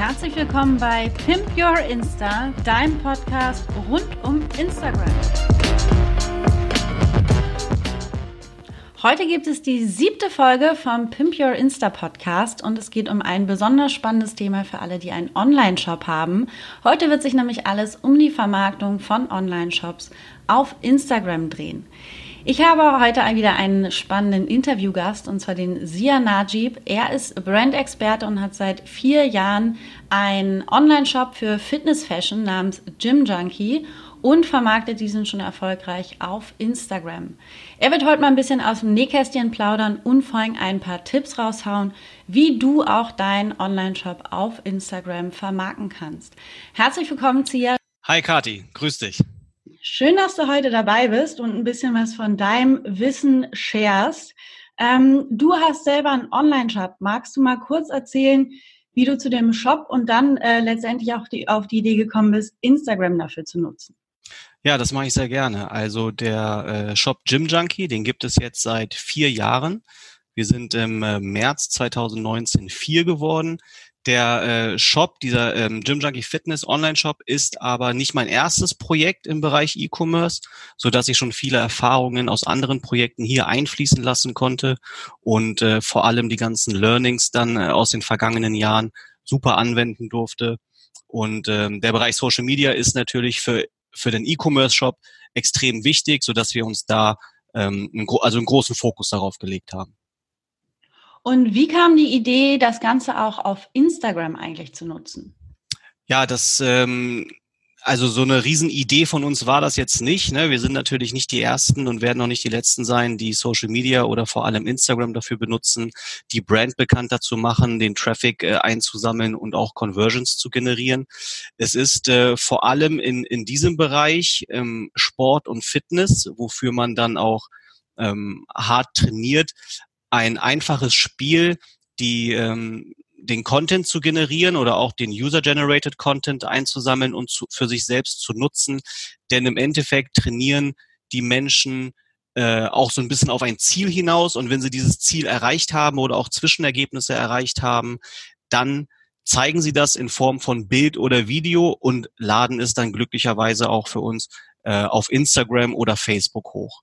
Herzlich willkommen bei Pimp Your Insta, deinem Podcast rund um Instagram. Heute gibt es die siebte Folge vom Pimp Your Insta Podcast und es geht um ein besonders spannendes Thema für alle, die einen Online-Shop haben. Heute wird sich nämlich alles um die Vermarktung von Online-Shops auf Instagram drehen. Ich habe heute wieder einen spannenden Interviewgast und zwar den Sia Najib. Er ist Brand-Experte und hat seit vier Jahren einen Online-Shop für Fitness-Fashion namens Gym Junkie und vermarktet diesen schon erfolgreich auf Instagram. Er wird heute mal ein bisschen aus dem Nähkästchen plaudern und vor allem ein paar Tipps raushauen, wie du auch deinen Online-Shop auf Instagram vermarkten kannst. Herzlich willkommen, Zia. Hi Kati, grüß dich. Schön, dass du heute dabei bist und ein bisschen was von deinem Wissen sharest. Ähm, du hast selber einen Online-Shop. Magst du mal kurz erzählen, wie du zu dem Shop und dann äh, letztendlich auch die, auf die Idee gekommen bist, Instagram dafür zu nutzen? Ja, das mache ich sehr gerne. Also der äh, Shop Gym Junkie, den gibt es jetzt seit vier Jahren. Wir sind im äh, März 2019 vier geworden. Der äh, Shop, dieser ähm, Gym Junkie Fitness Online Shop, ist aber nicht mein erstes Projekt im Bereich E-Commerce, so dass ich schon viele Erfahrungen aus anderen Projekten hier einfließen lassen konnte und äh, vor allem die ganzen Learnings dann äh, aus den vergangenen Jahren super anwenden durfte. Und ähm, der Bereich Social Media ist natürlich für für den E-Commerce-Shop extrem wichtig, so dass wir uns da ähm, also einen großen Fokus darauf gelegt haben. Und wie kam die Idee, das Ganze auch auf Instagram eigentlich zu nutzen? Ja, das ähm, also so eine Riesenidee von uns war das jetzt nicht. Ne? Wir sind natürlich nicht die Ersten und werden auch nicht die Letzten sein, die Social Media oder vor allem Instagram dafür benutzen, die Brand bekannter zu machen, den Traffic äh, einzusammeln und auch Conversions zu generieren. Es ist äh, vor allem in, in diesem Bereich ähm, Sport und Fitness, wofür man dann auch ähm, hart trainiert, ein einfaches Spiel, die ähm, den Content zu generieren oder auch den User-Generated Content einzusammeln und zu, für sich selbst zu nutzen. Denn im Endeffekt trainieren die Menschen äh, auch so ein bisschen auf ein Ziel hinaus und wenn sie dieses Ziel erreicht haben oder auch Zwischenergebnisse erreicht haben, dann zeigen sie das in Form von Bild oder Video und laden es dann glücklicherweise auch für uns äh, auf Instagram oder Facebook hoch.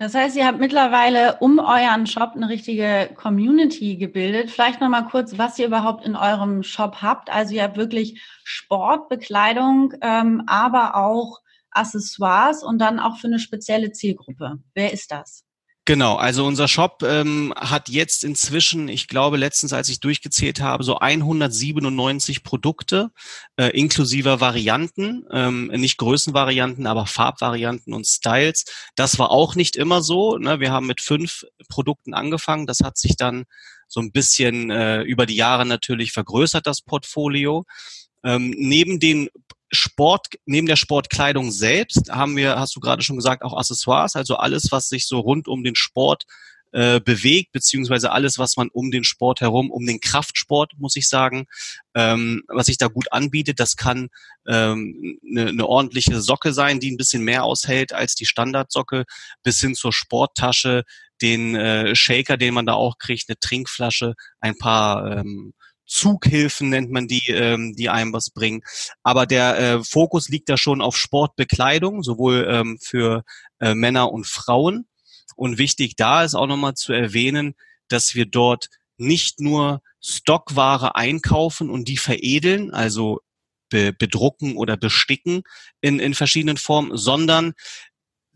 Das heißt, ihr habt mittlerweile um euren Shop eine richtige Community gebildet. Vielleicht nochmal kurz, was ihr überhaupt in eurem Shop habt. Also ihr habt wirklich Sportbekleidung, ähm, aber auch Accessoires und dann auch für eine spezielle Zielgruppe. Wer ist das? Genau, also unser Shop ähm, hat jetzt inzwischen, ich glaube letztens, als ich durchgezählt habe, so 197 Produkte äh, inklusive Varianten, ähm, nicht Größenvarianten, aber Farbvarianten und Styles. Das war auch nicht immer so. Ne? Wir haben mit fünf Produkten angefangen. Das hat sich dann so ein bisschen äh, über die Jahre natürlich vergrößert, das Portfolio. Ähm, neben den Sport, neben der Sportkleidung selbst haben wir, hast du gerade schon gesagt, auch Accessoires, also alles, was sich so rund um den Sport äh, bewegt, beziehungsweise alles, was man um den Sport herum, um den Kraftsport, muss ich sagen, ähm, was sich da gut anbietet. Das kann ähm, eine, ne ordentliche Socke sein, die ein bisschen mehr aushält als die Standardsocke, bis hin zur Sporttasche, den äh, Shaker, den man da auch kriegt, eine Trinkflasche, ein paar ähm, Zughilfen nennt man die, ähm, die einem was bringen. Aber der äh, Fokus liegt da schon auf Sportbekleidung, sowohl ähm, für äh, Männer und Frauen. Und wichtig da ist auch nochmal zu erwähnen, dass wir dort nicht nur Stockware einkaufen und die veredeln, also bedrucken oder besticken in, in verschiedenen Formen, sondern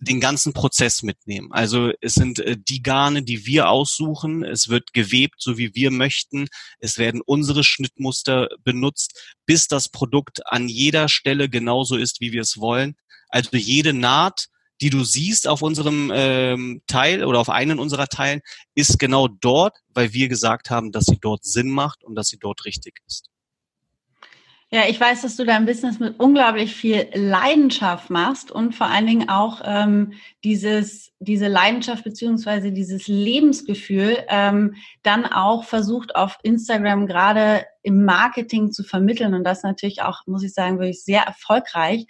den ganzen Prozess mitnehmen. Also es sind äh, die Garne, die wir aussuchen. Es wird gewebt, so wie wir möchten. Es werden unsere Schnittmuster benutzt, bis das Produkt an jeder Stelle genauso ist, wie wir es wollen. Also jede Naht, die du siehst auf unserem ähm, Teil oder auf einen unserer Teilen, ist genau dort, weil wir gesagt haben, dass sie dort Sinn macht und dass sie dort richtig ist. Ja, ich weiß, dass du dein Business mit unglaublich viel Leidenschaft machst und vor allen Dingen auch ähm, dieses, diese Leidenschaft beziehungsweise dieses Lebensgefühl ähm, dann auch versucht auf Instagram gerade im Marketing zu vermitteln und das natürlich auch, muss ich sagen, wirklich sehr erfolgreich.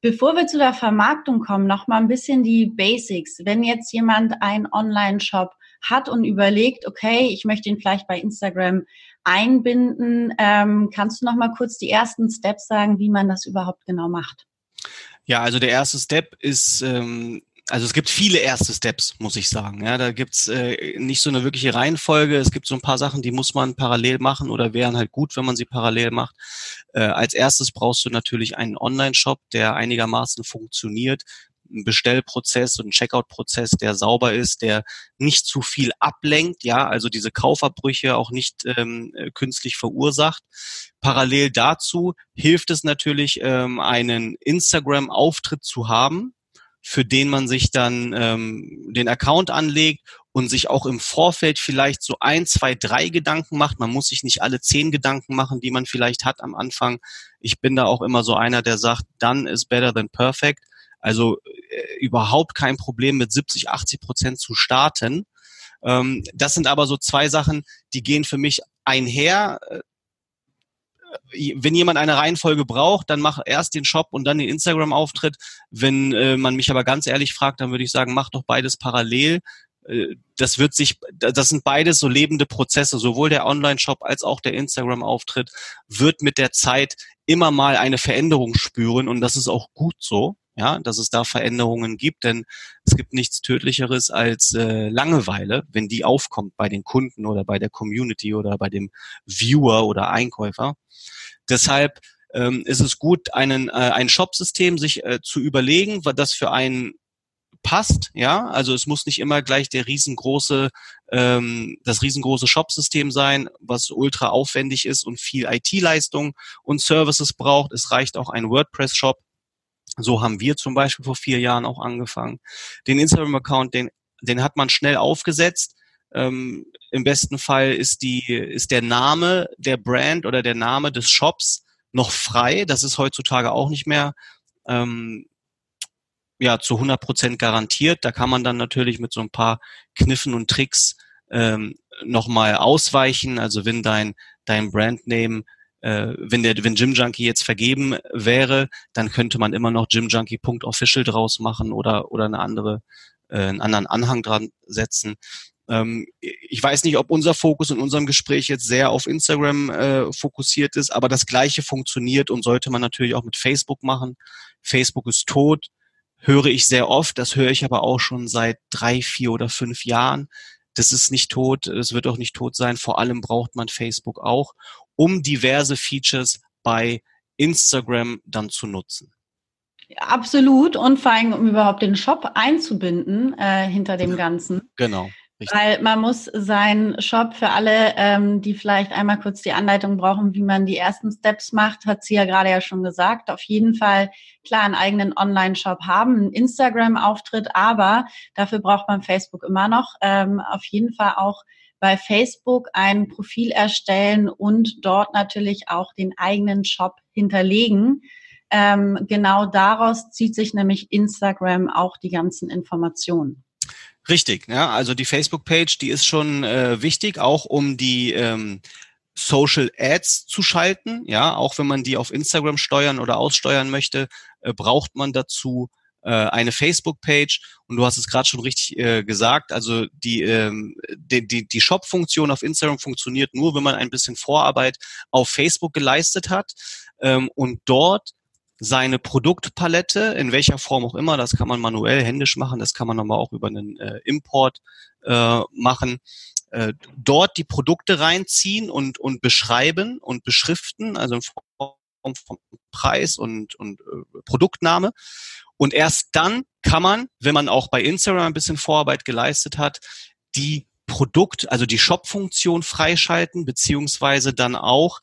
Bevor wir zu der Vermarktung kommen, noch mal ein bisschen die Basics. Wenn jetzt jemand einen Online-Shop hat und überlegt, okay, ich möchte ihn vielleicht bei Instagram einbinden. Ähm, kannst du noch mal kurz die ersten Steps sagen, wie man das überhaupt genau macht? Ja, also der erste Step ist ähm, also es gibt viele erste Steps, muss ich sagen. Ja, da gibt's äh, nicht so eine wirkliche Reihenfolge. Es gibt so ein paar Sachen, die muss man parallel machen oder wären halt gut, wenn man sie parallel macht. Äh, als erstes brauchst du natürlich einen Online-Shop, der einigermaßen funktioniert, einen Bestellprozess und einen Checkout-Prozess, der sauber ist, der nicht zu viel ablenkt, ja, also diese Kaufabbrüche auch nicht ähm, äh, künstlich verursacht. Parallel dazu hilft es natürlich, ähm, einen Instagram-Auftritt zu haben, für den man sich dann ähm, den Account anlegt und sich auch im Vorfeld vielleicht so ein, zwei, drei Gedanken macht. Man muss sich nicht alle zehn Gedanken machen, die man vielleicht hat am Anfang. Ich bin da auch immer so einer, der sagt, done is better than perfect. Also äh, überhaupt kein Problem mit 70, 80 Prozent zu starten. Ähm, das sind aber so zwei Sachen, die gehen für mich einher. Äh, wenn jemand eine Reihenfolge braucht, dann mach erst den Shop und dann den Instagram-Auftritt. Wenn äh, man mich aber ganz ehrlich fragt, dann würde ich sagen, mach doch beides parallel. Äh, das wird sich, das sind beides so lebende Prozesse. Sowohl der Online-Shop als auch der Instagram-Auftritt wird mit der Zeit immer mal eine Veränderung spüren und das ist auch gut so ja, dass es da Veränderungen gibt, denn es gibt nichts Tödlicheres als äh, Langeweile, wenn die aufkommt bei den Kunden oder bei der Community oder bei dem Viewer oder Einkäufer. Deshalb ähm, ist es gut, einen, äh, ein Shop-System sich äh, zu überlegen, was das für einen passt, ja, also es muss nicht immer gleich der riesengroße, ähm, das riesengroße Shop-System sein, was ultra aufwendig ist und viel IT-Leistung und Services braucht. Es reicht auch ein WordPress-Shop, so haben wir zum Beispiel vor vier Jahren auch angefangen. Den Instagram-Account, den, den hat man schnell aufgesetzt. Ähm, Im besten Fall ist die, ist der Name der Brand oder der Name des Shops noch frei. Das ist heutzutage auch nicht mehr ähm, ja zu 100 Prozent garantiert. Da kann man dann natürlich mit so ein paar Kniffen und Tricks ähm, nochmal ausweichen. Also wenn dein dein Brandname äh, wenn der wenn Gym Junkie jetzt vergeben wäre, dann könnte man immer noch gymjunkie.official draus machen oder oder eine andere äh, einen anderen Anhang dran setzen. Ähm, ich weiß nicht, ob unser Fokus in unserem Gespräch jetzt sehr auf Instagram äh, fokussiert ist, aber das Gleiche funktioniert und sollte man natürlich auch mit Facebook machen. Facebook ist tot, höre ich sehr oft. Das höre ich aber auch schon seit drei, vier oder fünf Jahren. Das ist nicht tot, es wird auch nicht tot sein. Vor allem braucht man Facebook auch um diverse Features bei Instagram dann zu nutzen. Absolut und vor allem, um überhaupt den Shop einzubinden äh, hinter dem Ganzen. Genau. Richtig. Weil man muss seinen Shop für alle, ähm, die vielleicht einmal kurz die Anleitung brauchen, wie man die ersten Steps macht, hat sie ja gerade ja schon gesagt. Auf jeden Fall klar einen eigenen Online-Shop haben, einen Instagram-Auftritt, aber dafür braucht man Facebook immer noch. Ähm, auf jeden Fall auch bei Facebook ein Profil erstellen und dort natürlich auch den eigenen Shop hinterlegen. Ähm, genau daraus zieht sich nämlich Instagram auch die ganzen Informationen. Richtig, ja, also die Facebook-Page, die ist schon äh, wichtig, auch um die ähm, Social Ads zu schalten. Ja, auch wenn man die auf Instagram steuern oder aussteuern möchte, äh, braucht man dazu äh, eine Facebook-Page und du hast es gerade schon richtig äh, gesagt, also die, ähm, die, die, die Shop-Funktion auf Instagram funktioniert nur, wenn man ein bisschen Vorarbeit auf Facebook geleistet hat ähm, und dort seine Produktpalette, in welcher Form auch immer, das kann man manuell händisch machen, das kann man aber auch über einen äh, Import äh, machen, äh, dort die Produkte reinziehen und, und beschreiben und beschriften, also in Form von Preis und, und äh, Produktname. Und erst dann kann man, wenn man auch bei Instagram ein bisschen Vorarbeit geleistet hat, die Produkt, also die Shop-Funktion freischalten, beziehungsweise dann auch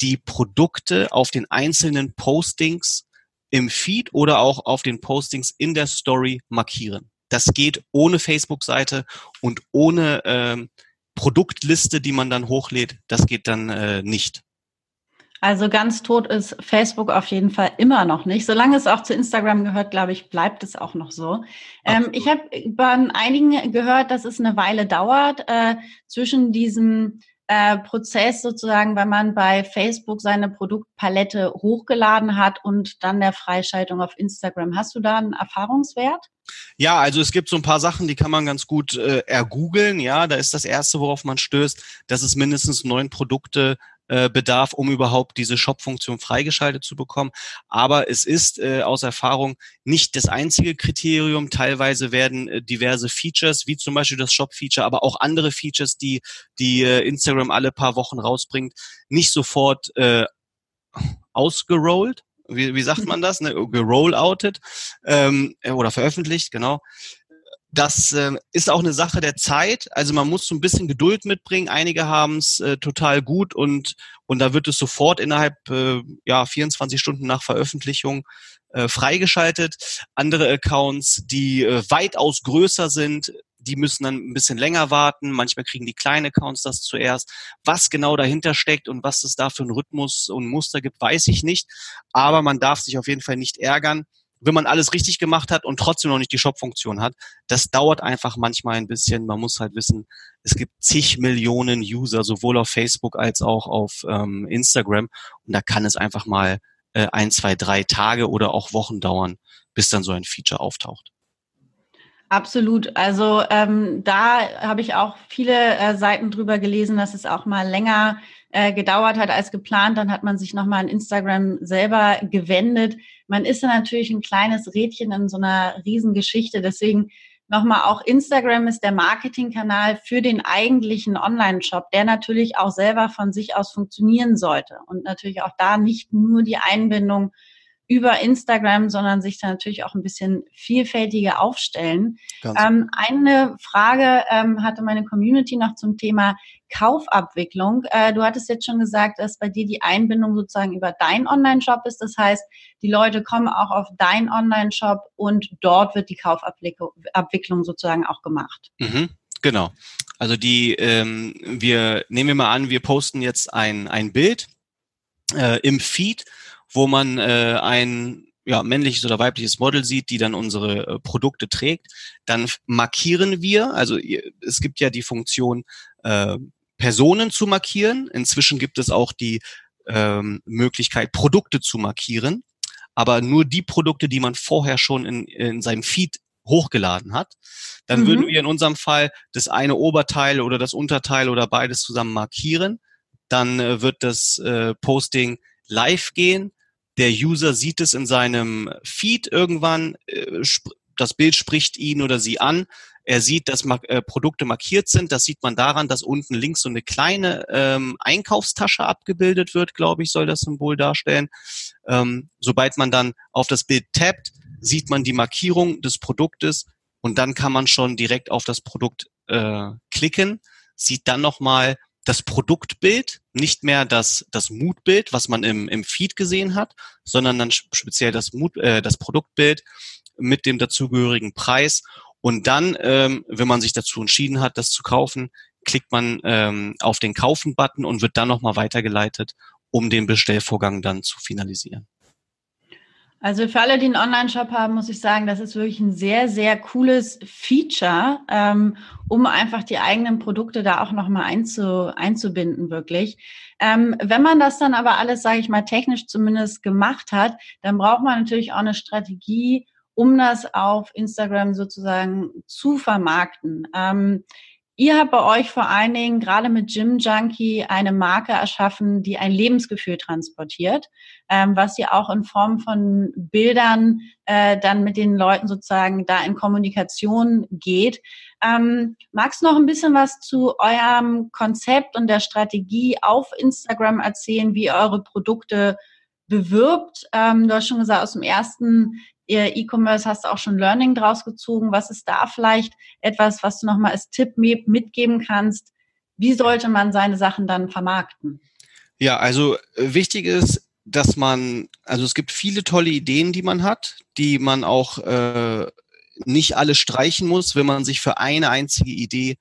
die Produkte auf den einzelnen Postings im Feed oder auch auf den Postings in der Story markieren. Das geht ohne Facebook-Seite und ohne ähm, Produktliste, die man dann hochlädt. Das geht dann äh, nicht. Also ganz tot ist Facebook auf jeden Fall immer noch nicht. Solange es auch zu Instagram gehört, glaube ich, bleibt es auch noch so. Ähm, ich habe bei einigen gehört, dass es eine Weile dauert äh, zwischen diesem äh, Prozess sozusagen, wenn man bei Facebook seine Produktpalette hochgeladen hat und dann der Freischaltung auf Instagram. Hast du da einen Erfahrungswert? Ja, also es gibt so ein paar Sachen, die kann man ganz gut äh, ergoogeln. Ja, da ist das erste, worauf man stößt, dass es mindestens neun Produkte äh, bedarf, um überhaupt diese Shop-Funktion freigeschaltet zu bekommen. Aber es ist äh, aus Erfahrung nicht das einzige Kriterium. Teilweise werden äh, diverse Features, wie zum Beispiel das Shop-Feature, aber auch andere Features, die, die äh, Instagram alle paar Wochen rausbringt, nicht sofort äh, ausgerollt. Wie, wie sagt man das? Ne? Gerolloutet ähm, oder veröffentlicht, genau. Das äh, ist auch eine Sache der Zeit. Also man muss so ein bisschen Geduld mitbringen. Einige haben es äh, total gut und und da wird es sofort innerhalb äh, ja 24 Stunden nach Veröffentlichung äh, freigeschaltet. Andere Accounts, die äh, weitaus größer sind, die müssen dann ein bisschen länger warten. Manchmal kriegen die kleinen Accounts das zuerst. Was genau dahinter steckt und was es da für einen Rhythmus und Muster gibt, weiß ich nicht. Aber man darf sich auf jeden Fall nicht ärgern wenn man alles richtig gemacht hat und trotzdem noch nicht die Shop-Funktion hat, das dauert einfach manchmal ein bisschen. Man muss halt wissen, es gibt zig Millionen User, sowohl auf Facebook als auch auf ähm, Instagram. Und da kann es einfach mal äh, ein, zwei, drei Tage oder auch Wochen dauern, bis dann so ein Feature auftaucht. Absolut. Also ähm, da habe ich auch viele äh, Seiten drüber gelesen, dass es auch mal länger äh, gedauert hat als geplant. Dann hat man sich nochmal an Instagram selber gewendet. Man ist dann natürlich ein kleines Rädchen in so einer Riesengeschichte. Deswegen nochmal auch Instagram ist der Marketingkanal für den eigentlichen Online-Shop, der natürlich auch selber von sich aus funktionieren sollte und natürlich auch da nicht nur die Einbindung über Instagram, sondern sich da natürlich auch ein bisschen vielfältiger aufstellen. Ähm, eine Frage ähm, hatte meine Community noch zum Thema Kaufabwicklung. Äh, du hattest jetzt schon gesagt, dass bei dir die Einbindung sozusagen über dein Online-Shop ist. Das heißt, die Leute kommen auch auf dein Online-Shop und dort wird die Kaufabwicklung sozusagen auch gemacht. Mhm, genau. Also die, ähm, wir nehmen wir mal an, wir posten jetzt ein, ein Bild äh, im Feed wo man äh, ein ja, männliches oder weibliches Model sieht, die dann unsere äh, Produkte trägt, dann markieren wir, also es gibt ja die Funktion, äh, Personen zu markieren. Inzwischen gibt es auch die ähm, Möglichkeit, Produkte zu markieren, aber nur die Produkte, die man vorher schon in, in seinem Feed hochgeladen hat. Dann mhm. würden wir in unserem Fall das eine Oberteil oder das Unterteil oder beides zusammen markieren. Dann äh, wird das äh, Posting live gehen der User sieht es in seinem Feed irgendwann, äh, das Bild spricht ihn oder sie an. Er sieht, dass äh, Produkte markiert sind. Das sieht man daran, dass unten links so eine kleine ähm, Einkaufstasche abgebildet wird, glaube ich, soll das Symbol darstellen. Ähm, sobald man dann auf das Bild tappt, sieht man die Markierung des Produktes und dann kann man schon direkt auf das Produkt äh, klicken, sieht dann nochmal das Produktbild, nicht mehr das, das Moodbild, was man im, im Feed gesehen hat, sondern dann speziell das, Mood, äh, das Produktbild mit dem dazugehörigen Preis. Und dann, ähm, wenn man sich dazu entschieden hat, das zu kaufen, klickt man ähm, auf den Kaufen-Button und wird dann nochmal weitergeleitet, um den Bestellvorgang dann zu finalisieren. Also für alle, die einen Online-Shop haben, muss ich sagen, das ist wirklich ein sehr, sehr cooles Feature, ähm, um einfach die eigenen Produkte da auch nochmal einzu, einzubinden, wirklich. Ähm, wenn man das dann aber alles, sage ich mal, technisch zumindest gemacht hat, dann braucht man natürlich auch eine Strategie, um das auf Instagram sozusagen zu vermarkten. Ähm, Ihr habt bei euch vor allen Dingen gerade mit Gym Junkie eine Marke erschaffen, die ein Lebensgefühl transportiert, ähm, was ihr auch in Form von Bildern äh, dann mit den Leuten sozusagen da in Kommunikation geht. Ähm, magst du noch ein bisschen was zu eurem Konzept und der Strategie auf Instagram erzählen, wie ihr eure Produkte bewirbt? Ähm, du hast schon gesagt, aus dem ersten E-Commerce hast du auch schon Learning draus gezogen. Was ist da vielleicht etwas, was du nochmal als Tipp mitgeben kannst? Wie sollte man seine Sachen dann vermarkten? Ja, also äh, wichtig ist, dass man, also es gibt viele tolle Ideen, die man hat, die man auch äh, nicht alle streichen muss, wenn man sich für eine einzige Idee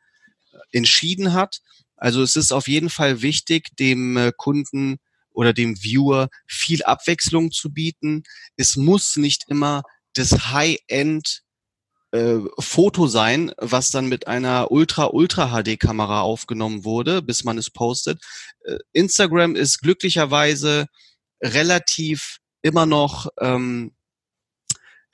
äh, entschieden hat. Also es ist auf jeden Fall wichtig, dem äh, Kunden oder dem Viewer viel Abwechslung zu bieten. Es muss nicht immer das High-End äh, Foto sein, was dann mit einer Ultra Ultra HD Kamera aufgenommen wurde, bis man es postet. Äh, Instagram ist glücklicherweise relativ immer noch ähm,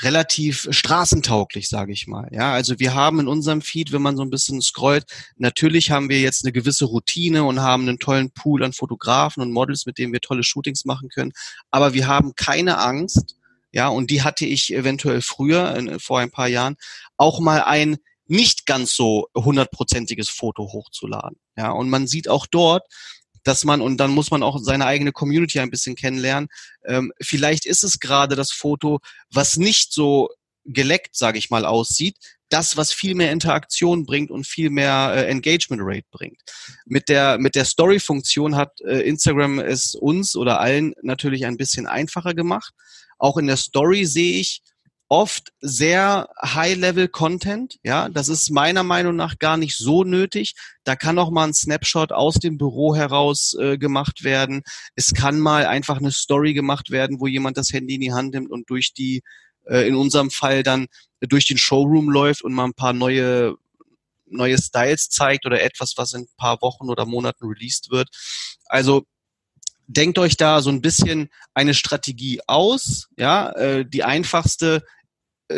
relativ straßentauglich, sage ich mal. Ja, also wir haben in unserem Feed, wenn man so ein bisschen scrollt, natürlich haben wir jetzt eine gewisse Routine und haben einen tollen Pool an Fotografen und Models, mit denen wir tolle Shootings machen können. Aber wir haben keine Angst, ja, und die hatte ich eventuell früher, vor ein paar Jahren, auch mal ein nicht ganz so hundertprozentiges Foto hochzuladen. Ja, und man sieht auch dort, dass man, und dann muss man auch seine eigene Community ein bisschen kennenlernen, ähm, vielleicht ist es gerade das Foto, was nicht so geleckt, sage ich mal, aussieht, das, was viel mehr Interaktion bringt und viel mehr äh, Engagement Rate bringt. Mit der, mit der Story-Funktion hat äh, Instagram es uns oder allen natürlich ein bisschen einfacher gemacht. Auch in der Story sehe ich, oft sehr High-Level-Content. Ja, das ist meiner Meinung nach gar nicht so nötig. Da kann auch mal ein Snapshot aus dem Büro heraus äh, gemacht werden. Es kann mal einfach eine Story gemacht werden, wo jemand das Handy in die Hand nimmt und durch die, äh, in unserem Fall dann durch den Showroom läuft und mal ein paar neue neue Styles zeigt oder etwas, was in ein paar Wochen oder Monaten released wird. Also denkt euch da so ein bisschen eine Strategie aus. Ja, äh, die einfachste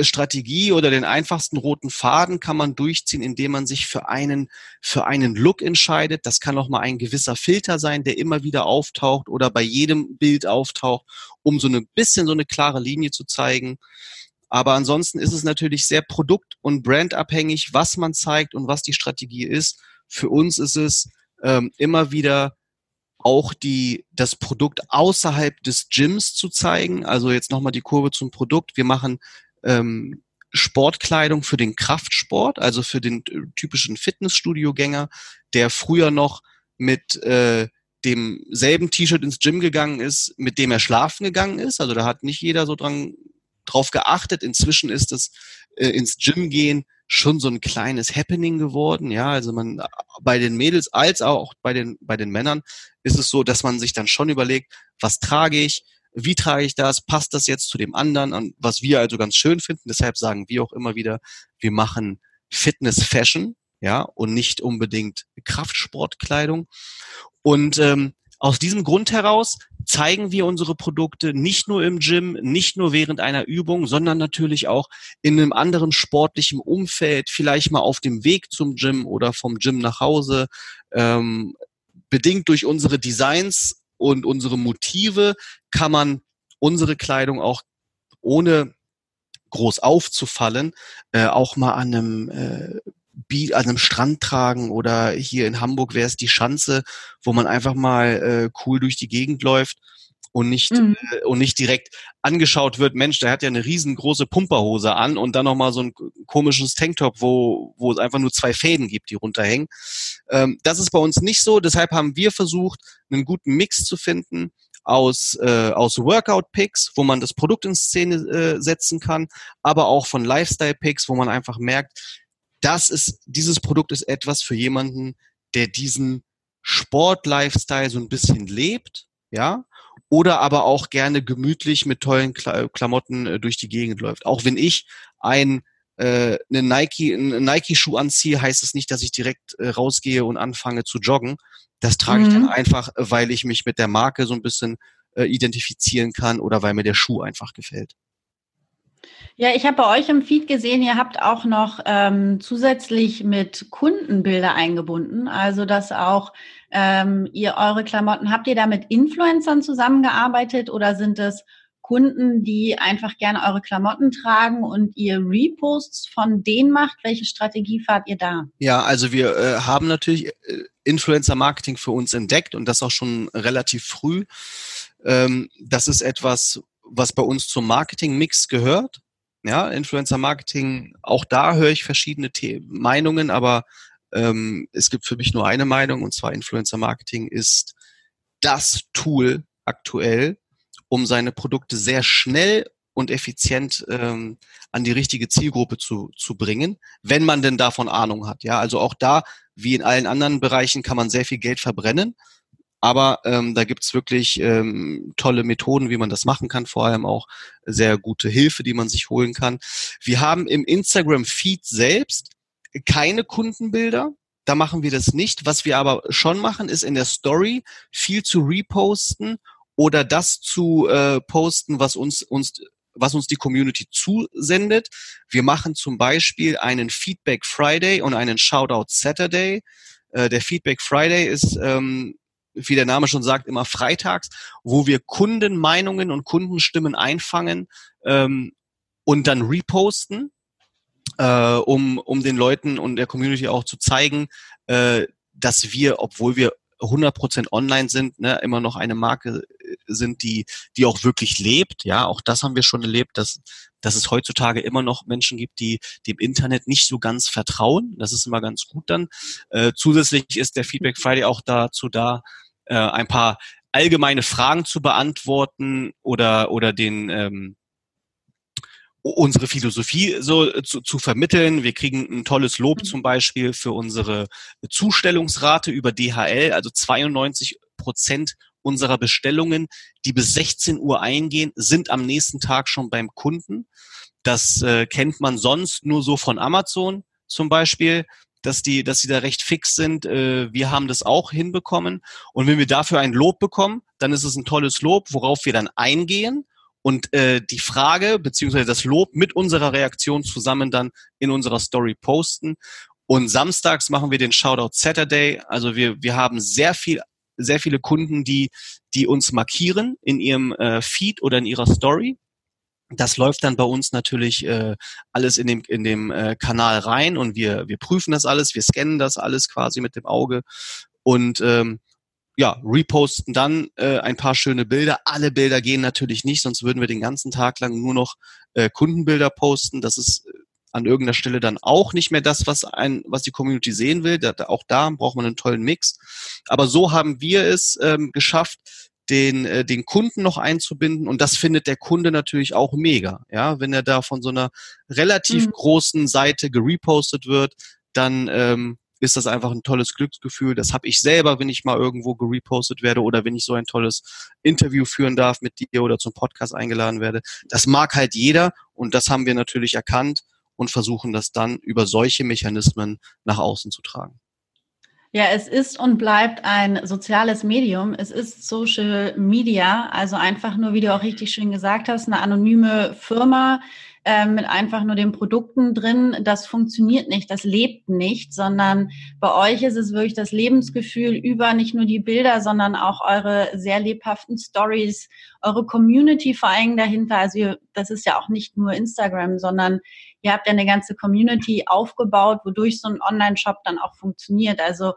Strategie oder den einfachsten roten Faden kann man durchziehen, indem man sich für einen, für einen Look entscheidet. Das kann auch mal ein gewisser Filter sein, der immer wieder auftaucht oder bei jedem Bild auftaucht, um so ein bisschen so eine klare Linie zu zeigen. Aber ansonsten ist es natürlich sehr produkt- und brandabhängig, was man zeigt und was die Strategie ist. Für uns ist es ähm, immer wieder auch die, das Produkt außerhalb des Gyms zu zeigen. Also jetzt nochmal die Kurve zum Produkt. Wir machen ähm, Sportkleidung für den Kraftsport, also für den typischen Fitnessstudio-Gänger, der früher noch mit äh, demselben T-Shirt ins Gym gegangen ist, mit dem er schlafen gegangen ist. Also da hat nicht jeder so dran drauf geachtet. Inzwischen ist es äh, ins Gym gehen schon so ein kleines Happening geworden. Ja, also man bei den Mädels als auch bei den bei den Männern ist es so, dass man sich dann schon überlegt, was trage ich, wie trage ich das, passt das jetzt zu dem anderen, und was wir also ganz schön finden. Deshalb sagen wir auch immer wieder, wir machen Fitness Fashion, ja, und nicht unbedingt Kraftsportkleidung. Und ähm, aus diesem Grund heraus zeigen wir unsere Produkte nicht nur im Gym, nicht nur während einer Übung, sondern natürlich auch in einem anderen sportlichen Umfeld, vielleicht mal auf dem Weg zum Gym oder vom Gym nach Hause. Ähm, bedingt durch unsere Designs und unsere Motive kann man unsere Kleidung auch ohne groß aufzufallen, äh, auch mal an einem äh, an einem Strand tragen oder hier in Hamburg wäre es die Schanze, wo man einfach mal äh, cool durch die Gegend läuft und nicht mhm. äh, und nicht direkt angeschaut wird, Mensch, der hat ja eine riesengroße Pumperhose an und dann noch mal so ein komisches Tanktop, wo wo es einfach nur zwei Fäden gibt, die runterhängen. Ähm, das ist bei uns nicht so. Deshalb haben wir versucht, einen guten Mix zu finden aus äh, aus Workout Picks, wo man das Produkt in Szene äh, setzen kann, aber auch von Lifestyle Picks, wo man einfach merkt, das ist dieses Produkt ist etwas für jemanden, der diesen Sport-Lifestyle so ein bisschen lebt, ja, oder aber auch gerne gemütlich mit tollen Klamotten äh, durch die Gegend läuft. Auch wenn ich ein äh, eine Nike, einen Nike-Schuh anziehe, heißt es nicht, dass ich direkt äh, rausgehe und anfange zu joggen. Das trage mhm. ich dann mhm. einfach, weil ich mich mit der Marke so ein bisschen äh, identifizieren kann oder weil mir der Schuh einfach gefällt. Ja, ich habe bei euch im Feed gesehen, ihr habt auch noch ähm, zusätzlich mit Kundenbilder eingebunden, also dass auch ähm, ihr eure Klamotten, habt ihr da mit Influencern zusammengearbeitet oder sind es Kunden, die einfach gerne eure Klamotten tragen und ihr Reposts von denen macht? Welche Strategie fahrt ihr da? Ja, also wir äh, haben natürlich äh, Influencer-Marketing für uns entdeckt und das auch schon relativ früh. Ähm, das ist etwas, was bei uns zum Marketing-Mix gehört. Ja, Influencer-Marketing, auch da höre ich verschiedene The Meinungen, aber ähm, es gibt für mich nur eine Meinung und zwar Influencer-Marketing ist das Tool aktuell, um seine Produkte sehr schnell und effizient ähm, an die richtige Zielgruppe zu, zu bringen, wenn man denn davon Ahnung hat. Ja, also auch da, wie in allen anderen Bereichen, kann man sehr viel Geld verbrennen. Aber ähm, da gibt's wirklich ähm, tolle Methoden, wie man das machen kann, vor allem auch sehr gute Hilfe, die man sich holen kann. Wir haben im Instagram-Feed selbst keine Kundenbilder. Da machen wir das nicht. Was wir aber schon machen, ist in der Story viel zu reposten oder das zu äh, posten, was uns, uns was uns die Community zusendet. Wir machen zum Beispiel einen Feedback Friday und einen Shoutout Saturday. Äh, der Feedback Friday ist, ähm, wie der Name schon sagt, immer freitags, wo wir Kundenmeinungen und Kundenstimmen einfangen ähm, und dann reposten äh, um, um den Leuten und der Community auch zu zeigen, äh, dass wir, obwohl wir 100% online sind, ne, immer noch eine Marke äh, sind, die, die auch wirklich lebt. Ja, auch das haben wir schon erlebt, dass, dass es heutzutage immer noch Menschen gibt, die dem Internet nicht so ganz vertrauen. Das ist immer ganz gut dann. Äh, zusätzlich ist der Feedback Friday auch dazu da, äh, ein paar allgemeine Fragen zu beantworten oder, oder den, ähm, unsere Philosophie so äh, zu, zu vermitteln. Wir kriegen ein tolles Lob mhm. zum Beispiel für unsere Zustellungsrate über DHL, also 92 Prozent unserer Bestellungen, die bis 16 Uhr eingehen, sind am nächsten Tag schon beim Kunden. Das äh, kennt man sonst nur so von Amazon zum Beispiel, dass die, dass sie da recht fix sind. Äh, wir haben das auch hinbekommen. Und wenn wir dafür ein Lob bekommen, dann ist es ein tolles Lob, worauf wir dann eingehen und äh, die Frage beziehungsweise das Lob mit unserer Reaktion zusammen dann in unserer Story posten. Und samstags machen wir den Shoutout Saturday. Also wir, wir haben sehr viel, sehr viele Kunden, die, die uns markieren in ihrem äh, Feed oder in ihrer Story. Das läuft dann bei uns natürlich äh, alles in dem, in dem äh, Kanal rein und wir, wir prüfen das alles, wir scannen das alles quasi mit dem Auge und ähm, ja, reposten dann äh, ein paar schöne Bilder. Alle Bilder gehen natürlich nicht, sonst würden wir den ganzen Tag lang nur noch äh, Kundenbilder posten. Das ist an irgendeiner Stelle dann auch nicht mehr das, was ein, was die Community sehen will. Da, auch da braucht man einen tollen Mix. Aber so haben wir es ähm, geschafft, den, äh, den Kunden noch einzubinden und das findet der Kunde natürlich auch mega. Ja, wenn er da von so einer relativ mhm. großen Seite gerepostet wird, dann ähm, ist das einfach ein tolles Glücksgefühl. Das habe ich selber, wenn ich mal irgendwo gerepostet werde oder wenn ich so ein tolles Interview führen darf mit dir oder zum Podcast eingeladen werde. Das mag halt jeder und das haben wir natürlich erkannt und versuchen das dann über solche Mechanismen nach außen zu tragen. Ja, es ist und bleibt ein soziales Medium. Es ist Social Media, also einfach nur, wie du auch richtig schön gesagt hast, eine anonyme Firma, äh, mit einfach nur den Produkten drin, das funktioniert nicht, das lebt nicht, sondern bei euch ist es wirklich das Lebensgefühl über nicht nur die Bilder, sondern auch eure sehr lebhaften Stories, eure Community vor allem dahinter. Also ihr, das ist ja auch nicht nur Instagram, sondern ihr habt ja eine ganze Community aufgebaut, wodurch so ein Online-Shop dann auch funktioniert. Also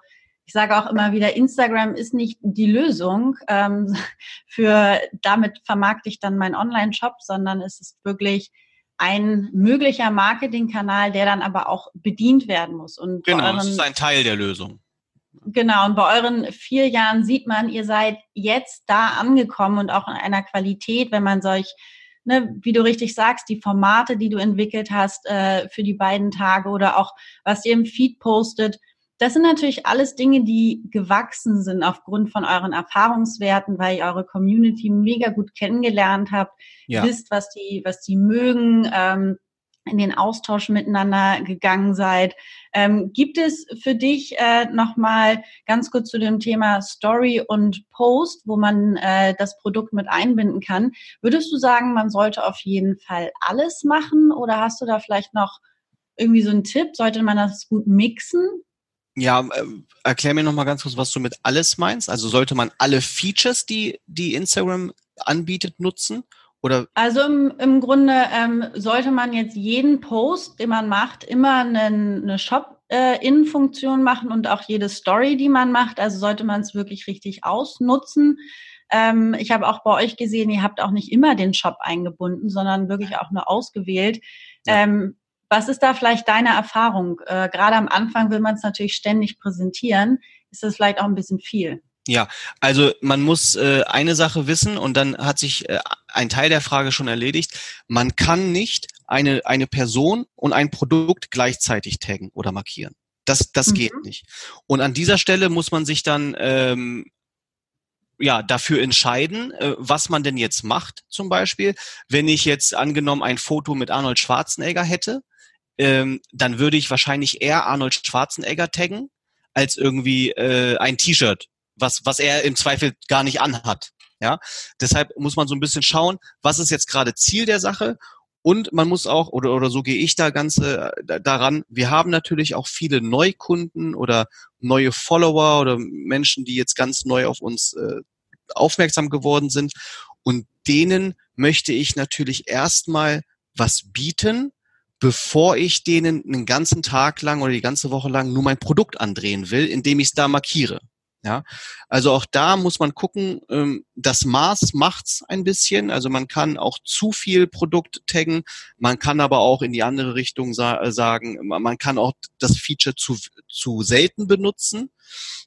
ich sage auch immer wieder, Instagram ist nicht die Lösung ähm, für, damit vermarkte ich dann meinen Online-Shop, sondern es ist wirklich ein möglicher Marketingkanal, der dann aber auch bedient werden muss. Und genau, euren, das ist ein Teil der Lösung. Genau, und bei euren vier Jahren sieht man, ihr seid jetzt da angekommen und auch in einer Qualität, wenn man solch, ne, wie du richtig sagst, die Formate, die du entwickelt hast äh, für die beiden Tage oder auch was ihr im Feed postet, das sind natürlich alles Dinge, die gewachsen sind aufgrund von euren Erfahrungswerten, weil ihr eure Community mega gut kennengelernt habt, ja. wisst, was die, was die mögen, ähm, in den Austausch miteinander gegangen seid. Ähm, gibt es für dich äh, nochmal ganz kurz zu dem Thema Story und Post, wo man äh, das Produkt mit einbinden kann? Würdest du sagen, man sollte auf jeden Fall alles machen oder hast du da vielleicht noch irgendwie so einen Tipp? Sollte man das gut mixen? Ja, äh, erklär mir noch mal ganz kurz, was du mit alles meinst. Also sollte man alle Features, die, die Instagram anbietet, nutzen? Oder? Also im, im Grunde ähm, sollte man jetzt jeden Post, den man macht, immer eine, eine Shop-In-Funktion äh, machen und auch jede Story, die man macht. Also sollte man es wirklich richtig ausnutzen. Ähm, ich habe auch bei euch gesehen, ihr habt auch nicht immer den Shop eingebunden, sondern wirklich auch nur ausgewählt. Ja. Ähm, was ist da vielleicht deine Erfahrung? Äh, Gerade am Anfang will man es natürlich ständig präsentieren. Ist das vielleicht auch ein bisschen viel? Ja, also man muss äh, eine Sache wissen und dann hat sich äh, ein Teil der Frage schon erledigt. Man kann nicht eine, eine Person und ein Produkt gleichzeitig taggen oder markieren. Das, das mhm. geht nicht. Und an dieser Stelle muss man sich dann ähm, ja, dafür entscheiden, äh, was man denn jetzt macht, zum Beispiel. Wenn ich jetzt angenommen ein Foto mit Arnold Schwarzenegger hätte, ähm, dann würde ich wahrscheinlich eher Arnold Schwarzenegger taggen, als irgendwie äh, ein T-Shirt, was, was er im Zweifel gar nicht anhat. Ja, deshalb muss man so ein bisschen schauen, was ist jetzt gerade Ziel der Sache und man muss auch, oder, oder so gehe ich da ganze äh, daran, wir haben natürlich auch viele Neukunden oder neue Follower oder Menschen, die jetzt ganz neu auf uns äh, aufmerksam geworden sind. Und denen möchte ich natürlich erstmal was bieten, bevor ich denen einen ganzen Tag lang oder die ganze Woche lang nur mein Produkt andrehen will, indem ich es da markiere. Ja, also auch da muss man gucken, ähm, das Maß macht's ein bisschen. Also man kann auch zu viel Produkt taggen, man kann aber auch in die andere Richtung sa sagen, man kann auch das Feature zu, zu selten benutzen.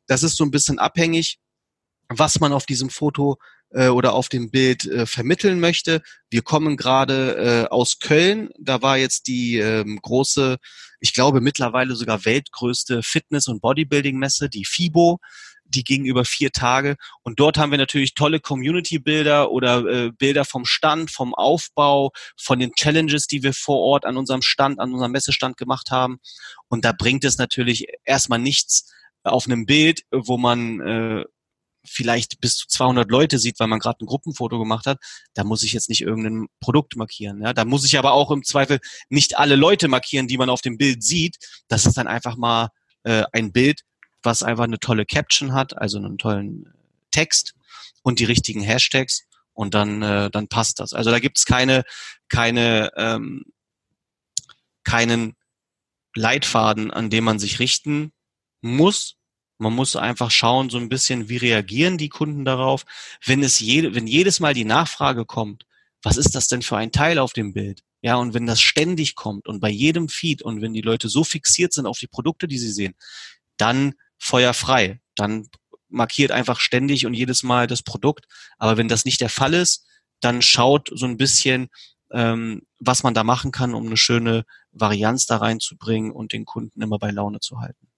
Das ist so ein bisschen abhängig, was man auf diesem Foto äh, oder auf dem Bild äh, vermitteln möchte. Wir kommen gerade äh, aus Köln. Da war jetzt die ähm, große, ich glaube mittlerweile sogar weltgrößte Fitness- und Bodybuilding-Messe, die FIBO die ging über vier Tage. Und dort haben wir natürlich tolle Community-Bilder oder äh, Bilder vom Stand, vom Aufbau, von den Challenges, die wir vor Ort an unserem Stand, an unserem Messestand gemacht haben. Und da bringt es natürlich erstmal nichts auf einem Bild, wo man äh, vielleicht bis zu 200 Leute sieht, weil man gerade ein Gruppenfoto gemacht hat, da muss ich jetzt nicht irgendein Produkt markieren. Ja? Da muss ich aber auch im Zweifel nicht alle Leute markieren, die man auf dem Bild sieht. Das ist dann einfach mal äh, ein Bild, was einfach eine tolle Caption hat, also einen tollen Text und die richtigen Hashtags und dann, äh, dann passt das. Also da gibt's keine, keine, ähm, keinen Leitfaden, an dem man sich richten muss. Man muss einfach schauen, so ein bisschen, wie reagieren die Kunden darauf. Wenn es jede, wenn jedes Mal die Nachfrage kommt, was ist das denn für ein Teil auf dem Bild? Ja, und wenn das ständig kommt und bei jedem Feed und wenn die Leute so fixiert sind auf die Produkte, die sie sehen, dann feuerfrei. Dann markiert einfach ständig und jedes Mal das Produkt. Aber wenn das nicht der Fall ist, dann schaut so ein bisschen, ähm, was man da machen kann, um eine schöne Varianz da reinzubringen und den Kunden immer bei Laune zu halten.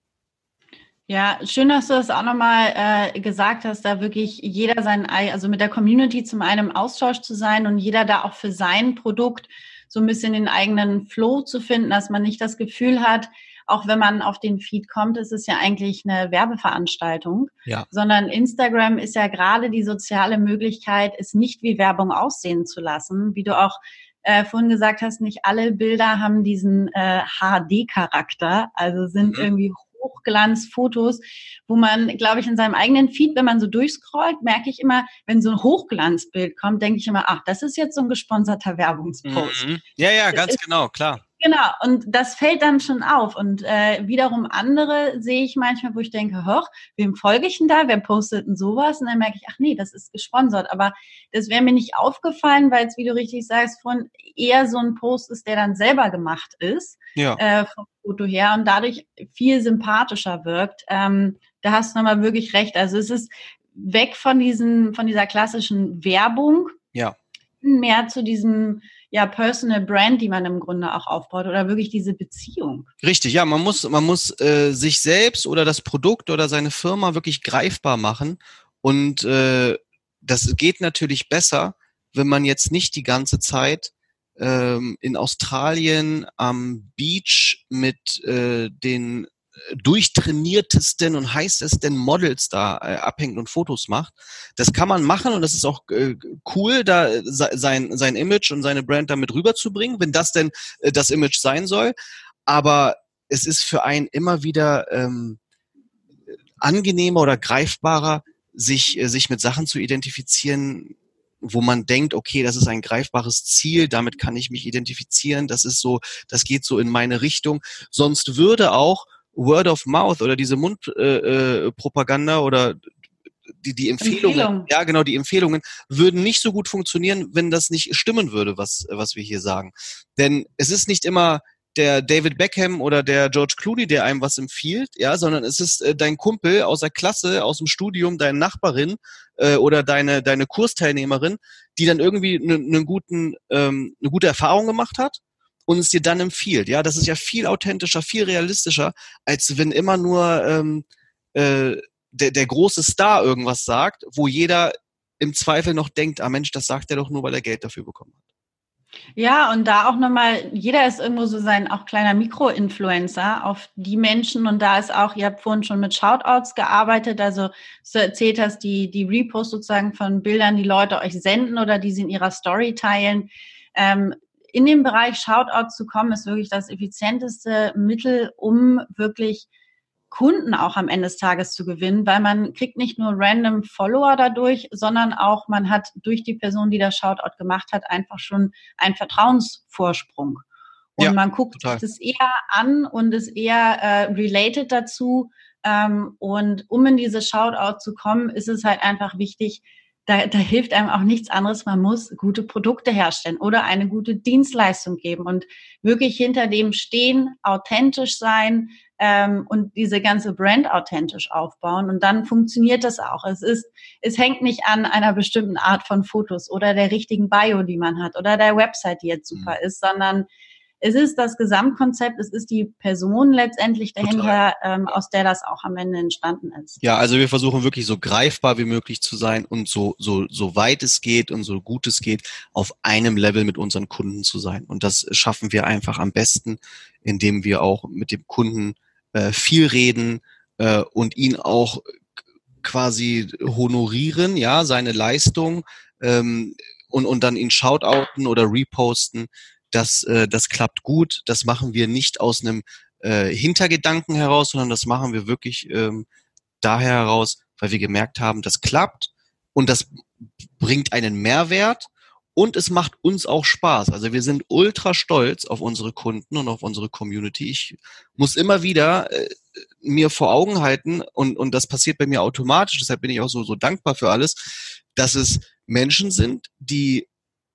Ja, schön, dass du das auch nochmal äh, gesagt hast, da wirklich jeder sein, also mit der Community zum einen im Austausch zu sein und jeder da auch für sein Produkt so ein bisschen den eigenen Flow zu finden, dass man nicht das Gefühl hat, auch wenn man auf den Feed kommt, ist es ja eigentlich eine Werbeveranstaltung, ja. sondern Instagram ist ja gerade die soziale Möglichkeit, es nicht wie Werbung aussehen zu lassen, wie du auch äh, vorhin gesagt hast, nicht alle Bilder haben diesen äh, HD-Charakter, also sind mhm. irgendwie Hochglanzfotos, wo man, glaube ich, in seinem eigenen Feed, wenn man so durchscrollt, merke ich immer, wenn so ein Hochglanzbild kommt, denke ich immer, ach, das ist jetzt so ein gesponserter Werbungspost. Mhm. Ja, ja, ganz genau, klar. Genau, und das fällt dann schon auf. Und äh, wiederum andere sehe ich manchmal, wo ich denke, hoch, wem folge ich denn da? Wer postet denn sowas? Und dann merke ich, ach nee, das ist gesponsert. Aber das wäre mir nicht aufgefallen, weil es, wie du richtig sagst, von eher so ein Post ist, der dann selber gemacht ist, ja. äh, vom Foto her und dadurch viel sympathischer wirkt. Ähm, da hast du nochmal wirklich recht. Also es ist weg von diesen, von dieser klassischen Werbung. Ja. Mehr zu diesem ja Personal Brand, die man im Grunde auch aufbaut oder wirklich diese Beziehung. Richtig, ja, man muss man muss äh, sich selbst oder das Produkt oder seine Firma wirklich greifbar machen und äh, das geht natürlich besser, wenn man jetzt nicht die ganze Zeit ähm, in Australien am Beach mit äh, den durchtrainiertesten und heißesten Models da äh, abhängt und Fotos macht. Das kann man machen und das ist auch äh, cool, da sein, sein Image und seine Brand damit rüberzubringen, wenn das denn äh, das Image sein soll. Aber es ist für einen immer wieder ähm, angenehmer oder greifbarer, sich, äh, sich mit Sachen zu identifizieren, wo man denkt, okay, das ist ein greifbares Ziel, damit kann ich mich identifizieren, das ist so, das geht so in meine Richtung. Sonst würde auch Word of Mouth oder diese Mundpropaganda äh, äh oder die, die Empfehlungen, Empfehlung. ja genau, die Empfehlungen würden nicht so gut funktionieren, wenn das nicht stimmen würde, was, was wir hier sagen. Denn es ist nicht immer der David Beckham oder der George Clooney, der einem was empfiehlt, ja, sondern es ist äh, dein Kumpel aus der Klasse, aus dem Studium, deine Nachbarin äh, oder deine deine Kursteilnehmerin, die dann irgendwie eine ne guten ähm, eine gute Erfahrung gemacht hat und es dir dann empfiehlt. Ja, das ist ja viel authentischer, viel realistischer, als wenn immer nur ähm, äh, der, der große Star irgendwas sagt, wo jeder im Zweifel noch denkt, ah Mensch, das sagt er doch nur, weil er Geld dafür bekommen hat. Ja, und da auch nochmal, jeder ist irgendwo so sein auch kleiner Mikro-Influencer auf die Menschen. Und da ist auch, ihr habt vorhin schon mit Shoutouts gearbeitet, also du erzählt hast, die, die Repost sozusagen von Bildern, die Leute euch senden oder die sie in ihrer Story teilen. Ähm, in dem Bereich Shoutout zu kommen, ist wirklich das effizienteste Mittel, um wirklich Kunden auch am Ende des Tages zu gewinnen, weil man kriegt nicht nur random Follower dadurch, sondern auch man hat durch die Person, die das Shoutout gemacht hat, einfach schon einen Vertrauensvorsprung. Und ja, man guckt total. sich das eher an und ist eher äh, related dazu. Ähm, und um in diese Shoutout zu kommen, ist es halt einfach wichtig, da, da hilft einem auch nichts anderes. Man muss gute Produkte herstellen oder eine gute Dienstleistung geben und wirklich hinter dem stehen, authentisch sein ähm, und diese ganze Brand authentisch aufbauen. Und dann funktioniert das auch. Es ist, es hängt nicht an einer bestimmten Art von Fotos oder der richtigen Bio, die man hat oder der Website, die jetzt super mhm. ist, sondern es ist das Gesamtkonzept, es ist die Person letztendlich dahinter, ähm, aus der das auch am Ende entstanden ist. Ja, also wir versuchen wirklich so greifbar wie möglich zu sein und so, so, so weit es geht und so gut es geht, auf einem Level mit unseren Kunden zu sein. Und das schaffen wir einfach am besten, indem wir auch mit dem Kunden äh, viel reden äh, und ihn auch quasi honorieren, ja, seine Leistung ähm, und, und dann ihn shoutouten oder reposten das, äh, das klappt gut. Das machen wir nicht aus einem äh, Hintergedanken heraus, sondern das machen wir wirklich ähm, daher heraus, weil wir gemerkt haben, das klappt und das bringt einen Mehrwert und es macht uns auch Spaß. Also wir sind ultra stolz auf unsere Kunden und auf unsere Community. Ich muss immer wieder äh, mir vor Augen halten und, und das passiert bei mir automatisch, deshalb bin ich auch so, so dankbar für alles, dass es Menschen sind, die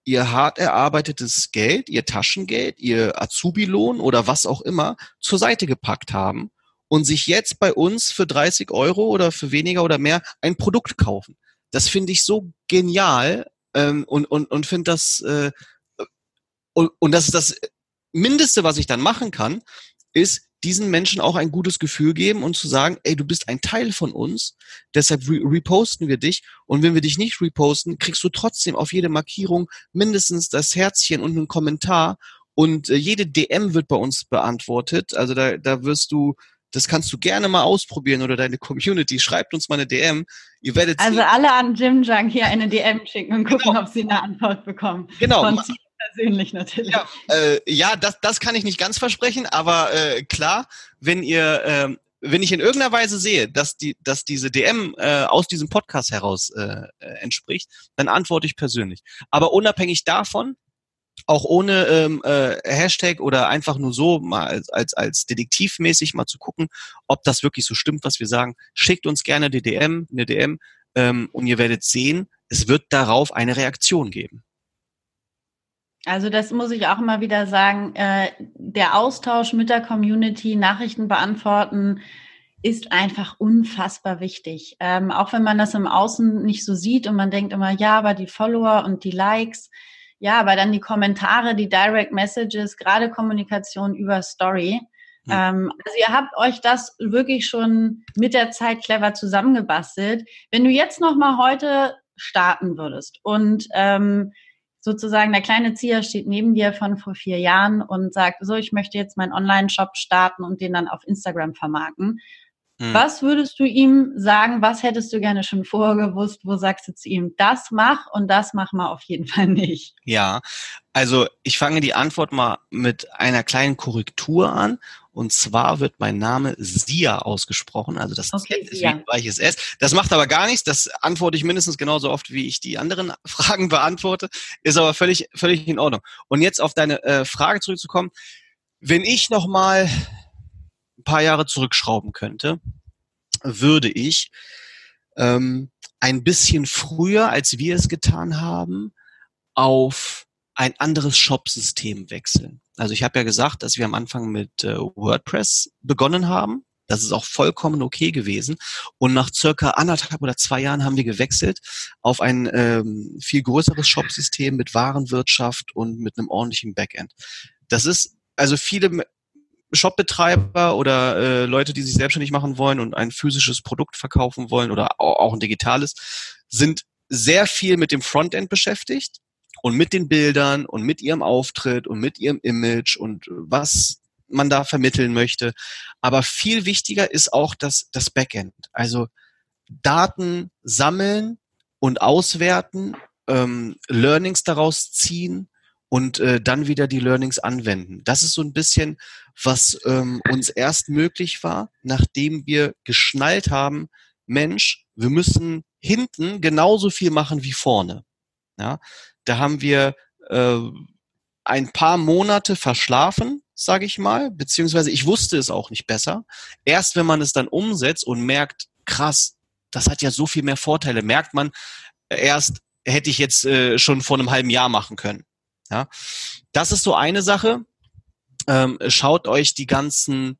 ihr hart erarbeitetes Geld, ihr Taschengeld, ihr Azubi-Lohn oder was auch immer zur Seite gepackt haben und sich jetzt bei uns für 30 Euro oder für weniger oder mehr ein Produkt kaufen. Das finde ich so genial ähm, und, und, und finde das, äh, und, und das ist das Mindeste, was ich dann machen kann, ist, diesen Menschen auch ein gutes Gefühl geben und zu sagen, ey, du bist ein Teil von uns, deshalb re reposten wir dich und wenn wir dich nicht reposten, kriegst du trotzdem auf jede Markierung mindestens das Herzchen und einen Kommentar und äh, jede DM wird bei uns beantwortet, also da, da wirst du das kannst du gerne mal ausprobieren oder deine Community. Schreibt uns mal eine DM. Ihr werdet also alle an Jim Junk hier eine DM schicken und gucken, genau. ob sie eine Antwort bekommen. Genau. Von persönlich natürlich. Ja, äh, ja das, das kann ich nicht ganz versprechen, aber äh, klar, wenn ihr, äh, wenn ich in irgendeiner Weise sehe, dass die, dass diese DM äh, aus diesem Podcast heraus äh, äh, entspricht, dann antworte ich persönlich. Aber unabhängig davon, auch ohne ähm, äh, Hashtag oder einfach nur so mal als, als, als detektivmäßig mal zu gucken, ob das wirklich so stimmt, was wir sagen, schickt uns gerne die DM, eine DM ähm, und ihr werdet sehen, es wird darauf eine Reaktion geben. Also das muss ich auch immer wieder sagen. Äh, der Austausch mit der Community, Nachrichten beantworten, ist einfach unfassbar wichtig. Ähm, auch wenn man das im Außen nicht so sieht und man denkt immer, ja, aber die Follower und die Likes, ja, aber dann die Kommentare, die Direct Messages, gerade Kommunikation über Story. Mhm. Ähm, also ihr habt euch das wirklich schon mit der Zeit clever zusammengebastelt. Wenn du jetzt noch mal heute starten würdest und ähm, sozusagen der kleine Zieher steht neben dir von vor vier Jahren und sagt, so, ich möchte jetzt meinen Online-Shop starten und den dann auf Instagram vermarkten. Hm. Was würdest du ihm sagen? Was hättest du gerne schon vorher gewusst? Wo sagst du zu ihm, das mach und das mach mal auf jeden Fall nicht? Ja, also ich fange die Antwort mal mit einer kleinen Korrektur an. Und zwar wird mein Name Sia ausgesprochen, also das okay, Z ist wie ein weiches S. Das macht aber gar nichts. Das antworte ich mindestens genauso oft, wie ich die anderen Fragen beantworte. Ist aber völlig, völlig in Ordnung. Und jetzt auf deine äh, Frage zurückzukommen. Wenn ich noch mal ein paar Jahre zurückschrauben könnte, würde ich ähm, ein bisschen früher, als wir es getan haben, auf ein anderes Shop-System wechseln. Also ich habe ja gesagt, dass wir am Anfang mit äh, WordPress begonnen haben. Das ist auch vollkommen okay gewesen. Und nach circa anderthalb oder zwei Jahren haben wir gewechselt auf ein ähm, viel größeres Shop-System mit Warenwirtschaft und mit einem ordentlichen Backend. Das ist, also viele Shopbetreiber oder äh, Leute, die sich selbstständig machen wollen und ein physisches Produkt verkaufen wollen oder auch ein digitales, sind sehr viel mit dem Frontend beschäftigt und mit den Bildern und mit ihrem Auftritt und mit ihrem Image und was man da vermitteln möchte. Aber viel wichtiger ist auch das, das Backend. Also Daten sammeln und auswerten, ähm, Learnings daraus ziehen und äh, dann wieder die Learnings anwenden. Das ist so ein bisschen, was ähm, uns erst möglich war, nachdem wir geschnallt haben, Mensch, wir müssen hinten genauso viel machen wie vorne. Ja, da haben wir äh, ein paar Monate verschlafen, sage ich mal, beziehungsweise ich wusste es auch nicht besser. Erst wenn man es dann umsetzt und merkt, krass, das hat ja so viel mehr Vorteile, merkt man erst, hätte ich jetzt äh, schon vor einem halben Jahr machen können. Ja, das ist so eine Sache. Ähm, schaut euch die ganzen,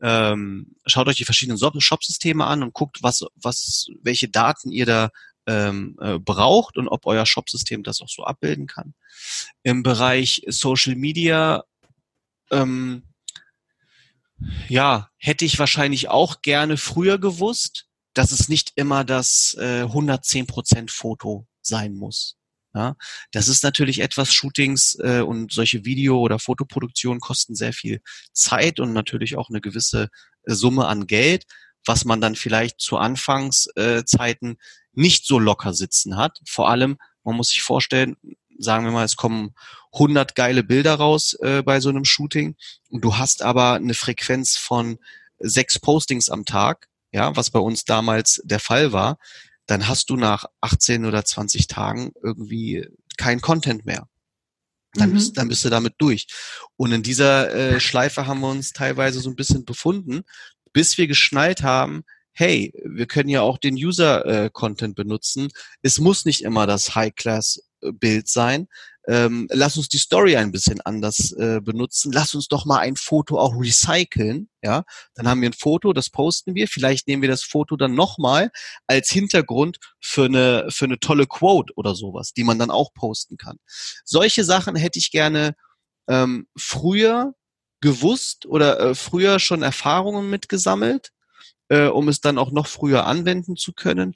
ähm, schaut euch die verschiedenen Shop-Systeme an und guckt, was, was, welche Daten ihr da ähm, äh, braucht und ob euer Shop-System das auch so abbilden kann. Im Bereich Social Media, ähm, ja, hätte ich wahrscheinlich auch gerne früher gewusst, dass es nicht immer das äh, 110% Foto sein muss. Ja, das ist natürlich etwas, Shootings äh, und solche Video- oder Fotoproduktionen kosten sehr viel Zeit und natürlich auch eine gewisse äh, Summe an Geld, was man dann vielleicht zu Anfangszeiten nicht so locker sitzen hat. Vor allem, man muss sich vorstellen, sagen wir mal, es kommen 100 geile Bilder raus äh, bei so einem Shooting und du hast aber eine Frequenz von sechs Postings am Tag, ja, was bei uns damals der Fall war dann hast du nach 18 oder 20 Tagen irgendwie kein Content mehr. Dann, mhm. bist, dann bist du damit durch. Und in dieser äh, Schleife haben wir uns teilweise so ein bisschen befunden, bis wir geschnallt haben, hey, wir können ja auch den User-Content äh, benutzen. Es muss nicht immer das High-Class-Bild sein, ähm, lass uns die Story ein bisschen anders äh, benutzen, lass uns doch mal ein Foto auch recyceln, ja, dann haben wir ein Foto, das posten wir, vielleicht nehmen wir das Foto dann nochmal als Hintergrund für eine, für eine tolle Quote oder sowas, die man dann auch posten kann. Solche Sachen hätte ich gerne ähm, früher gewusst oder äh, früher schon Erfahrungen mitgesammelt, äh, um es dann auch noch früher anwenden zu können.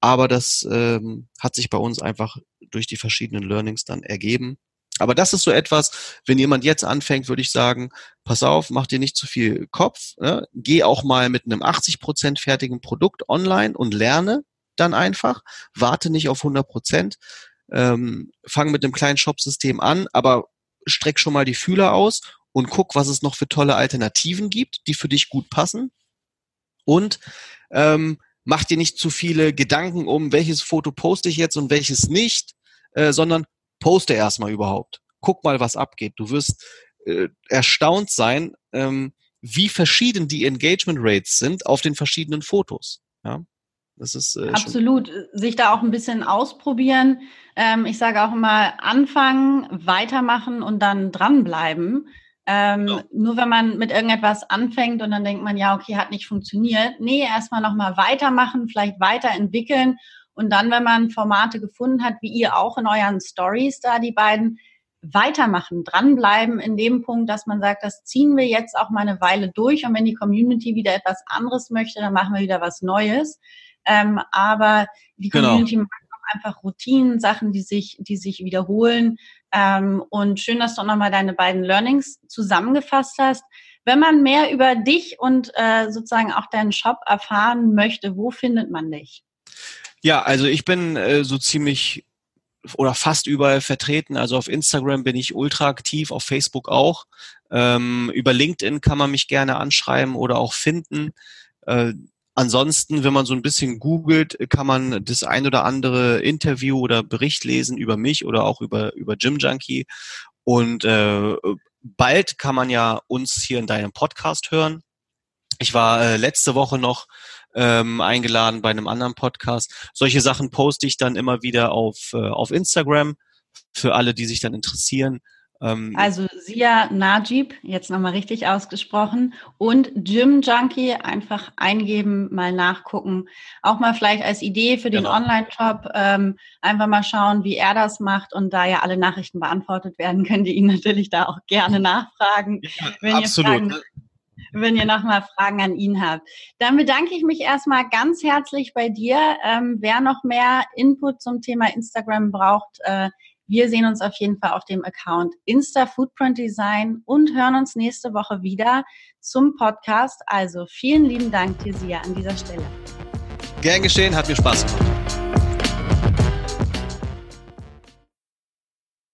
Aber das ähm, hat sich bei uns einfach durch die verschiedenen Learnings dann ergeben. Aber das ist so etwas, wenn jemand jetzt anfängt, würde ich sagen, pass auf, mach dir nicht zu viel Kopf, ne? geh auch mal mit einem 80 Prozent fertigen Produkt online und lerne dann einfach, warte nicht auf 100%, Prozent, ähm, fang mit einem kleinen Shop-System an, aber streck schon mal die Fühler aus und guck, was es noch für tolle Alternativen gibt, die für dich gut passen. Und ähm, mach dir nicht zu viele Gedanken um, welches Foto poste ich jetzt und welches nicht, äh, sondern poste erstmal überhaupt. Guck mal, was abgeht. Du wirst äh, erstaunt sein, ähm, wie verschieden die Engagement Rates sind auf den verschiedenen Fotos. Ja. Das ist äh, absolut sich da auch ein bisschen ausprobieren. Ähm, ich sage auch immer anfangen, weitermachen und dann dranbleiben. Ähm, ja. Nur wenn man mit irgendetwas anfängt und dann denkt man, ja, okay, hat nicht funktioniert. Nee, erstmal nochmal weitermachen, vielleicht weiterentwickeln und dann, wenn man Formate gefunden hat, wie ihr auch in euren Stories da, die beiden, weitermachen, dranbleiben in dem Punkt, dass man sagt, das ziehen wir jetzt auch mal eine Weile durch und wenn die Community wieder etwas anderes möchte, dann machen wir wieder was Neues. Ähm, aber die genau. Community genau. mag einfach Routinen, Sachen, die sich, die sich wiederholen. Ähm, und schön, dass du auch nochmal deine beiden Learnings zusammengefasst hast. Wenn man mehr über dich und äh, sozusagen auch deinen Shop erfahren möchte, wo findet man dich? Ja, also ich bin äh, so ziemlich oder fast überall vertreten. Also auf Instagram bin ich ultra aktiv, auf Facebook auch. Ähm, über LinkedIn kann man mich gerne anschreiben oder auch finden. Äh, Ansonsten, wenn man so ein bisschen googelt, kann man das ein oder andere Interview oder Bericht lesen über mich oder auch über, über Gym Junkie. Und äh, bald kann man ja uns hier in deinem Podcast hören. Ich war äh, letzte Woche noch ähm, eingeladen bei einem anderen Podcast. Solche Sachen poste ich dann immer wieder auf, äh, auf Instagram für alle, die sich dann interessieren. Ähm, also Sia Najib, jetzt nochmal richtig ausgesprochen, und Gym Junkie einfach eingeben, mal nachgucken. Auch mal vielleicht als Idee für den genau. Online-Shop ähm, einfach mal schauen, wie er das macht. Und da ja alle Nachrichten beantwortet werden, könnt ihr ihn natürlich da auch gerne nachfragen. Ja, absolut. Fragen, wenn ihr nochmal Fragen an ihn habt. Dann bedanke ich mich erstmal ganz herzlich bei dir. Ähm, wer noch mehr Input zum Thema Instagram braucht, äh, wir sehen uns auf jeden Fall auf dem Account Insta Footprint Design und hören uns nächste Woche wieder zum Podcast. Also vielen lieben Dank, Sia, an dieser Stelle. Gern geschehen, hat mir Spaß gemacht.